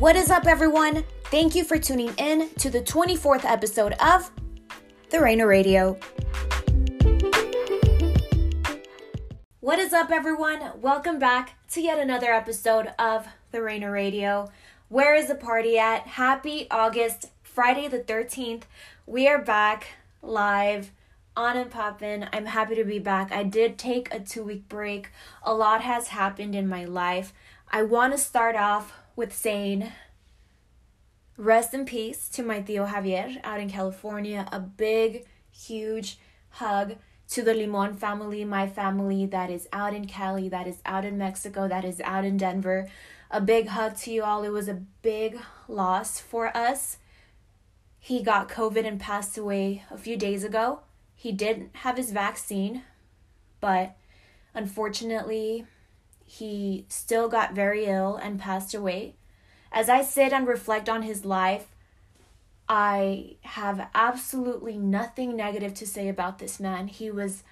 What is up, everyone? Thank you for tuning in to the 24th episode of The Reina Radio. What is up, everyone? Welcome back to yet another episode of The Reina Radio. Where is the party at? Happy August, Friday the 13th. We are back live on and poppin'. I'm happy to be back. I did take a two week break. A lot has happened in my life. I want to start off with saying rest in peace to my Tio Javier out in California. A big, huge hug to the Limon family, my family that is out in Cali, that is out in Mexico, that is out in Denver. A big hug to you all. It was a big loss for us. He got COVID and passed away a few days ago. He didn't have his vaccine, but unfortunately, he still got very ill and passed away. As I sit and reflect on his life, I have absolutely nothing negative to say about this man. He was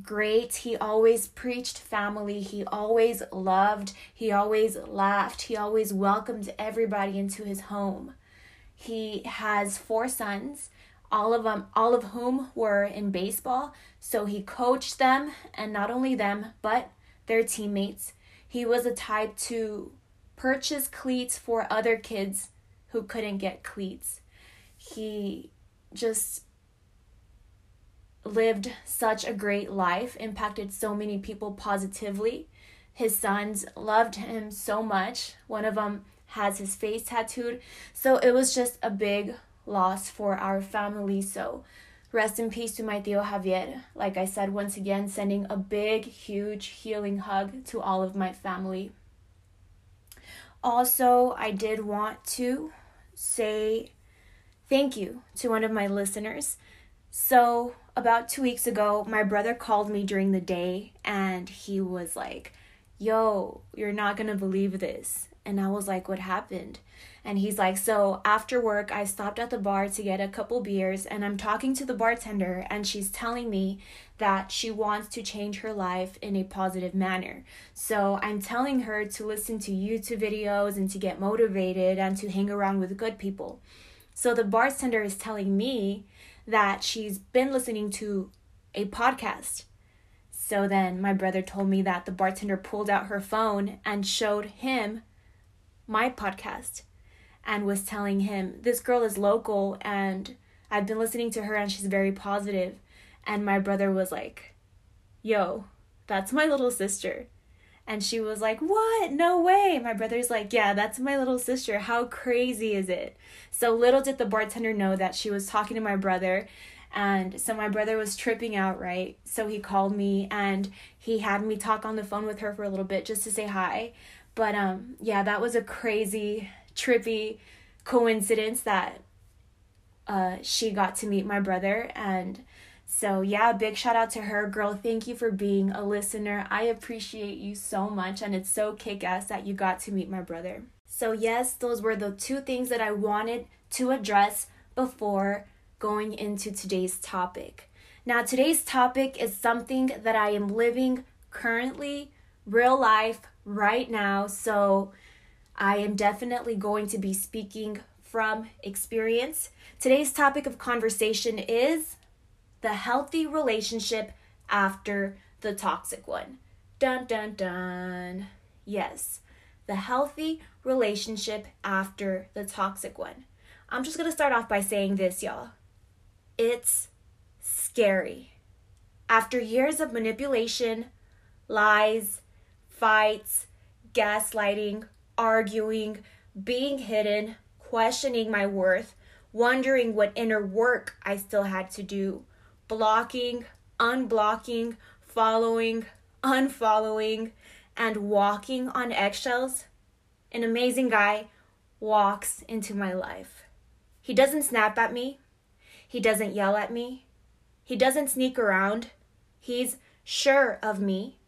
great. He always preached family. He always loved. He always laughed. He always welcomed everybody into his home. He has four sons, all of them all of whom were in baseball, so he coached them and not only them, but their teammates. He was a type to purchase cleats for other kids who couldn't get cleats. He just lived such a great life, impacted so many people positively. His sons loved him so much. One of them has his face tattooed. So it was just a big loss for our family. So Rest in peace to my Tio Javier. Like I said, once again, sending a big, huge healing hug to all of my family. Also, I did want to say thank you to one of my listeners. So, about two weeks ago, my brother called me during the day and he was like, Yo, you're not gonna believe this. And I was like, What happened? And he's like, So after work, I stopped at the bar to get a couple beers, and I'm talking to the bartender, and she's telling me that she wants to change her life in a positive manner. So I'm telling her to listen to YouTube videos and to get motivated and to hang around with good people. So the bartender is telling me that she's been listening to a podcast. So then my brother told me that the bartender pulled out her phone and showed him my podcast and was telling him, This girl is local and I've been listening to her and she's very positive. And my brother was like, Yo, that's my little sister. And she was like, What? No way. My brother's like, Yeah, that's my little sister. How crazy is it? So little did the bartender know that she was talking to my brother. And so my brother was tripping out, right? So he called me and he had me talk on the phone with her for a little bit just to say hi. But um yeah, that was a crazy trippy coincidence that uh, she got to meet my brother. And so, yeah, big shout out to her. Girl, thank you for being a listener. I appreciate you so much. And it's so kick ass that you got to meet my brother. So, yes, those were the two things that I wanted to address before going into today's topic. Now, today's topic is something that I am living currently, real life, right now. So, I am definitely going to be speaking from experience. Today's topic of conversation is the healthy relationship after the toxic one. Dun dun dun. Yes, the healthy relationship after the toxic one. I'm just gonna start off by saying this, y'all. It's scary. After years of manipulation, lies, fights, gaslighting, arguing, being hidden, questioning my worth, wondering what inner work I still had to do, blocking, unblocking, following, unfollowing, and walking on eggshells. An amazing guy walks into my life. He doesn't snap at me. He doesn't yell at me. He doesn't sneak around. He's sure of me.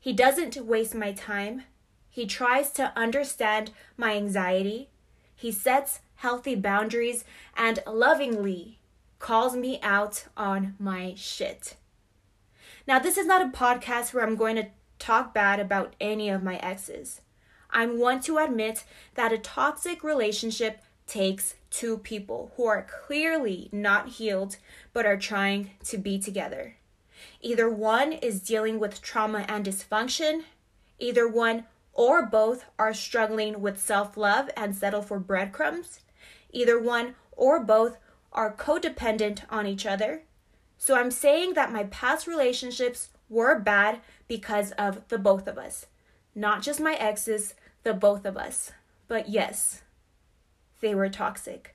He doesn't waste my time. He tries to understand my anxiety. He sets healthy boundaries and lovingly calls me out on my shit. Now, this is not a podcast where I'm going to talk bad about any of my exes. I'm one to admit that a toxic relationship takes two people who are clearly not healed but are trying to be together. Either one is dealing with trauma and dysfunction, either one or both are struggling with self love and settle for breadcrumbs, either one or both are codependent on each other. So I'm saying that my past relationships were bad because of the both of us. Not just my exes, the both of us. But yes, they were toxic.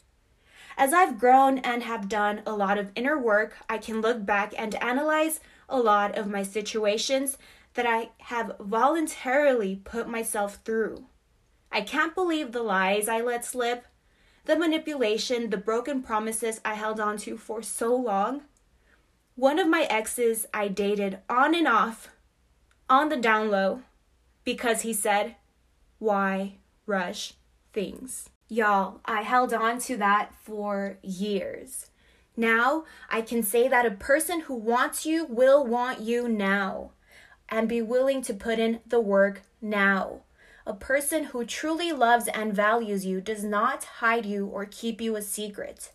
As I've grown and have done a lot of inner work, I can look back and analyze a lot of my situations that I have voluntarily put myself through. I can't believe the lies I let slip, the manipulation, the broken promises I held on to for so long. One of my exes I dated on and off, on the down low, because he said, Why rush things? Y'all, I held on to that for years. Now I can say that a person who wants you will want you now and be willing to put in the work now. A person who truly loves and values you does not hide you or keep you a secret.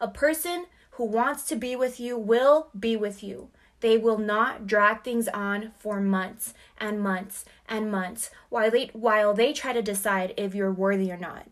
A person who wants to be with you will be with you. They will not drag things on for months and months and months while they, while they try to decide if you're worthy or not.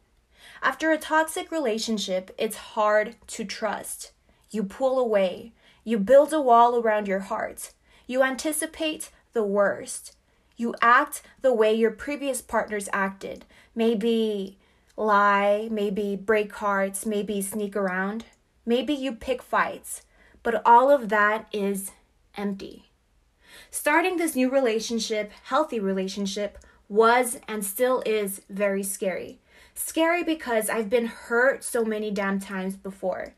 After a toxic relationship, it's hard to trust. You pull away. You build a wall around your heart. You anticipate the worst. You act the way your previous partners acted. Maybe lie, maybe break hearts, maybe sneak around. Maybe you pick fights. But all of that is empty. Starting this new relationship, healthy relationship, was and still is very scary. Scary because I've been hurt so many damn times before.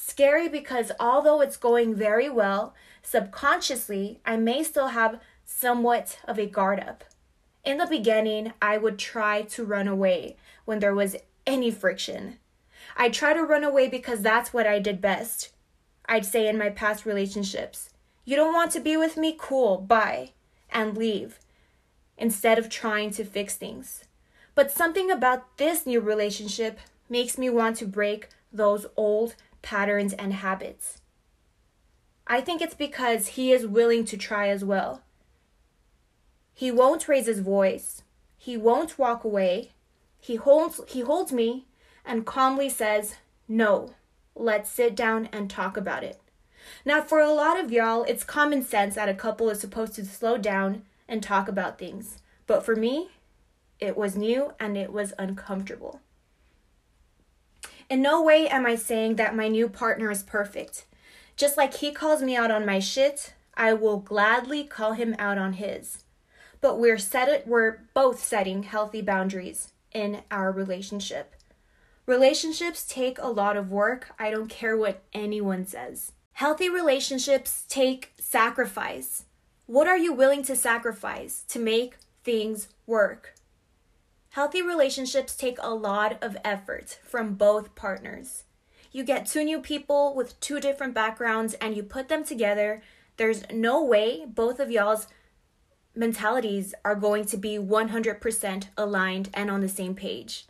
Scary because although it's going very well, subconsciously, I may still have somewhat of a guard up. In the beginning, I would try to run away when there was any friction. I'd try to run away because that's what I did best. I'd say in my past relationships, You don't want to be with me? Cool, bye, and leave, instead of trying to fix things. But something about this new relationship makes me want to break those old patterns and habits. I think it's because he is willing to try as well. He won't raise his voice. He won't walk away. He holds he holds me and calmly says, "No. Let's sit down and talk about it." Now, for a lot of y'all, it's common sense that a couple is supposed to slow down and talk about things. But for me, it was new and it was uncomfortable. In no way am I saying that my new partner is perfect. Just like he calls me out on my shit, I will gladly call him out on his. But we're set it, we're both setting healthy boundaries in our relationship. Relationships take a lot of work. I don't care what anyone says. Healthy relationships take sacrifice. What are you willing to sacrifice to make things work? Healthy relationships take a lot of effort from both partners. You get two new people with two different backgrounds and you put them together. There's no way both of y'all's mentalities are going to be 100% aligned and on the same page.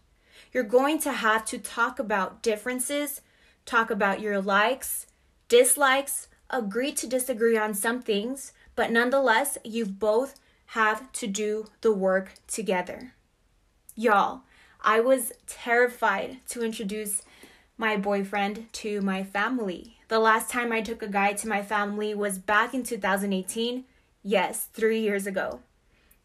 You're going to have to talk about differences, talk about your likes, dislikes, agree to disagree on some things, but nonetheless, you both have to do the work together. Y'all, I was terrified to introduce my boyfriend to my family. The last time I took a guy to my family was back in 2018. Yes, three years ago.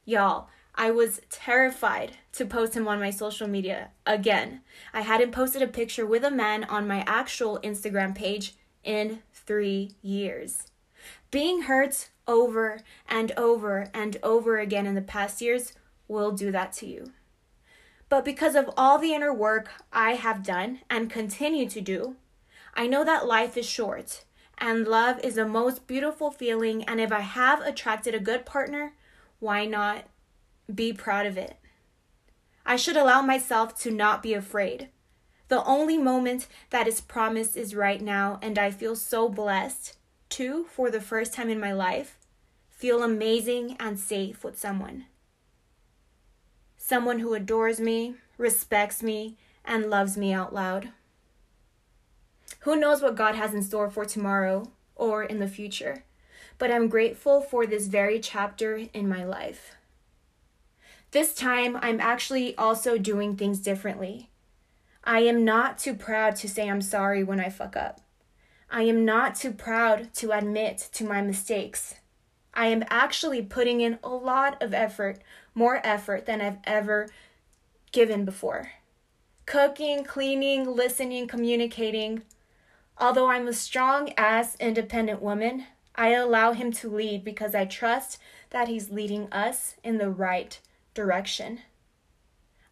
Y'all, I was terrified to post him on my social media again. I hadn't posted a picture with a man on my actual Instagram page in three years. Being hurt over and over and over again in the past years will do that to you. But because of all the inner work I have done and continue to do, I know that life is short and love is the most beautiful feeling. And if I have attracted a good partner, why not be proud of it? I should allow myself to not be afraid. The only moment that is promised is right now, and I feel so blessed to, for the first time in my life, feel amazing and safe with someone. Someone who adores me, respects me, and loves me out loud. Who knows what God has in store for tomorrow or in the future? But I'm grateful for this very chapter in my life. This time, I'm actually also doing things differently. I am not too proud to say I'm sorry when I fuck up. I am not too proud to admit to my mistakes. I am actually putting in a lot of effort, more effort than I've ever given before. Cooking, cleaning, listening, communicating. Although I'm a strong ass independent woman, I allow him to lead because I trust that he's leading us in the right direction.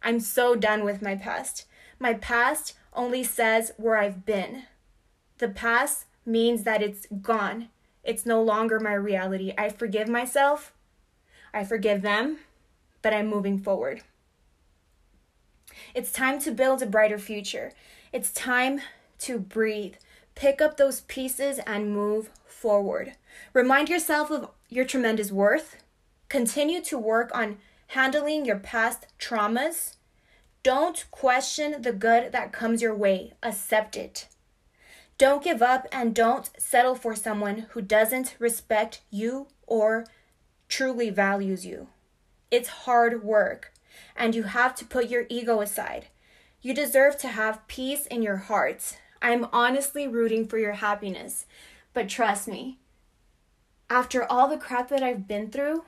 I'm so done with my past. My past only says where I've been. The past means that it's gone. It's no longer my reality. I forgive myself. I forgive them, but I'm moving forward. It's time to build a brighter future. It's time to breathe. Pick up those pieces and move forward. Remind yourself of your tremendous worth. Continue to work on handling your past traumas. Don't question the good that comes your way, accept it. Don't give up and don't settle for someone who doesn't respect you or truly values you. It's hard work, and you have to put your ego aside. You deserve to have peace in your heart. I'm honestly rooting for your happiness, but trust me, after all the crap that I've been through,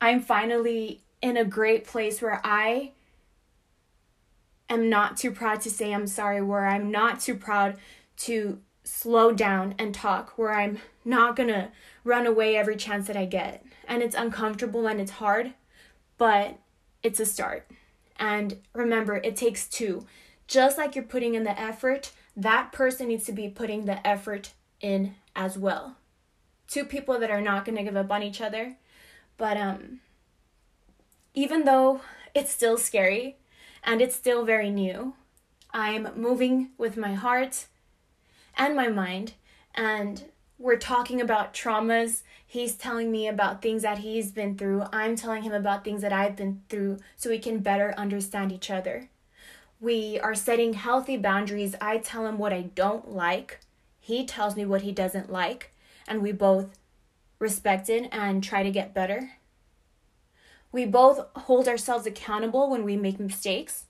I'm finally in a great place where I am not too proud to say I'm sorry, where I'm not too proud to slow down and talk, where I'm not gonna run away every chance that I get. And it's uncomfortable and it's hard, but it's a start. And remember, it takes two. Just like you're putting in the effort, that person needs to be putting the effort in as well. Two people that are not to give up on each other. But um even though it's still scary, and it's still very new. I'm moving with my heart and my mind, and we're talking about traumas. He's telling me about things that he's been through. I'm telling him about things that I've been through so we can better understand each other. We are setting healthy boundaries. I tell him what I don't like, he tells me what he doesn't like, and we both respect it and try to get better. We both hold ourselves accountable when we make mistakes.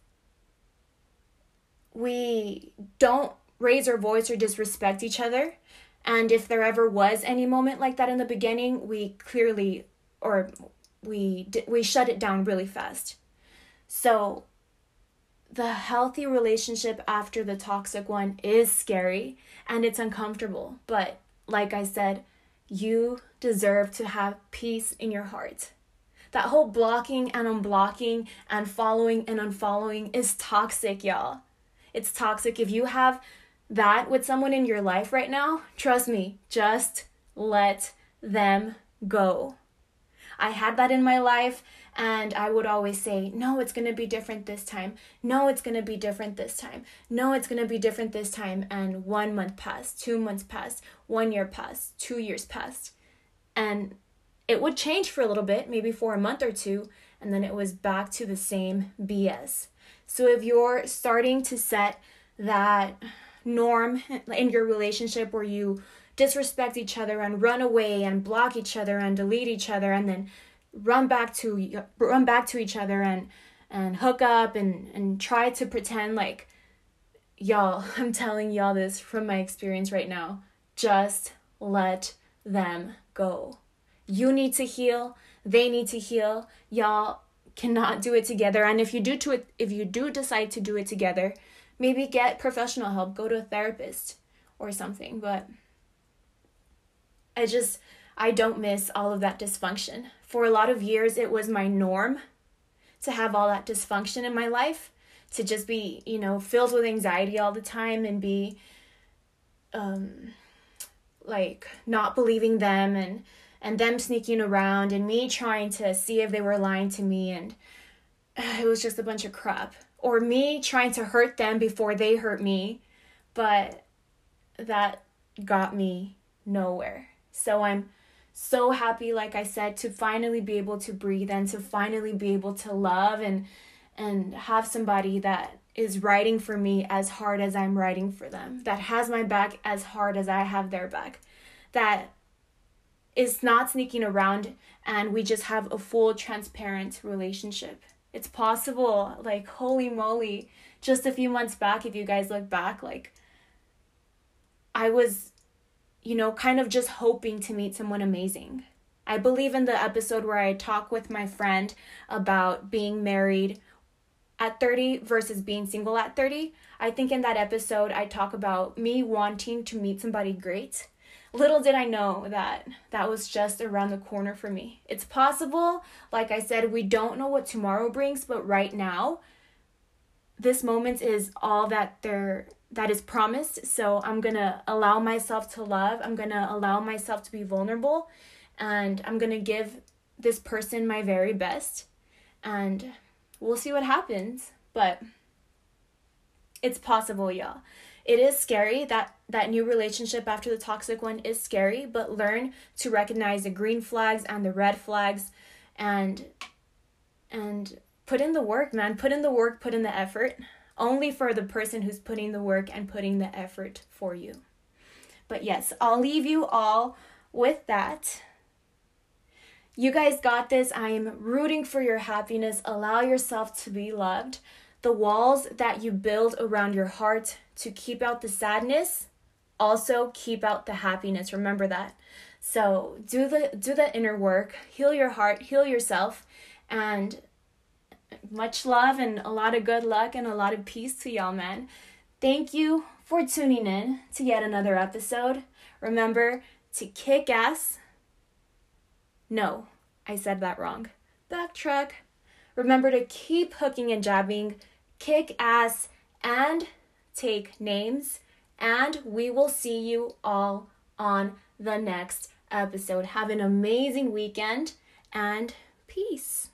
We don't raise our voice or disrespect each other. And if there ever was any moment like that in the beginning, we clearly or we we shut it down really fast. So the healthy relationship after the toxic one is scary and it's uncomfortable, but like I said, you deserve to have peace in your heart. That whole blocking and unblocking and following and unfollowing is toxic, y'all. It's toxic. If you have that with someone in your life right now, trust me, just let them go. I had that in my life, and I would always say, No, it's to be different this time. No, it's to be different this time. No, it's to be different this time. And one month passed, two months passed, one year passed, two years passed. And it would change for a little bit, maybe for a month or two, and then it was back to the same BS. So if you're starting to set that norm in your relationship where you disrespect each other and run away and block each other and delete each other and then run back to run back to each other and and hook up and and try to pretend like y'all I'm telling y'all this from my experience right now just let them go you need to heal, they need to heal. Y'all cannot do it together. And if you do to it if you do decide to do it together, maybe get professional help, go to a therapist or something, but I just I don't miss all of that dysfunction. For a lot of years it was my norm to have all that dysfunction in my life, to just be, you know, filled with anxiety all the time and be um like not believing them and and them sneaking around and me trying to see if they were lying to me and it was just a bunch of crap. Or me trying to hurt them before they hurt me but that got me nowhere. So i'm so happy like I said to finally be able to breathe and to finally be able to love and and have somebody that is writing for me as hard as I'm writing for them, that has my back as hard as I have their back, that is not sneaking around and we just have a full transparent relationship. It's possible, like, holy moly. Just a few months back, if you guys look back, like, I was, you know, kind of just hoping to meet someone amazing. I believe in the episode where I talk with my friend about being married at 30 versus being single at 30. I think in that episode, I talk about me wanting to meet somebody great. Little did I know that that was just around the corner for me. It's possible, like I said, we don't know what tomorrow brings, but right now, this moment is all that there that is promised. So I'm going to allow myself to love. I'm going to allow myself to be vulnerable and I'm going to give this person my very best. And we'll see what happens, but it's possible, y'all. It is scary that that new relationship after the toxic one is scary, but learn to recognize the green flags and the red flags and and put in the work, man. Put in the work, put in the effort. Only for the person who's putting the work and putting the effort for you. But yes, I'll leave you all with that. You guys got this. I am rooting for your happiness. Allow yourself to be loved. The walls that you build around your heart to keep out the sadness also keep out the happiness. Remember that. So, do the do the inner work. Heal your heart, heal yourself and much love and a lot of good luck and a lot of peace to y'all, man. Thank you for tuning in to yet another episode. Remember to kick ass no, I said that wrong. Backtrack. Remember to keep hooking and jabbing, kick ass, and take names. And we will see you all on the next episode. Have an amazing weekend and peace.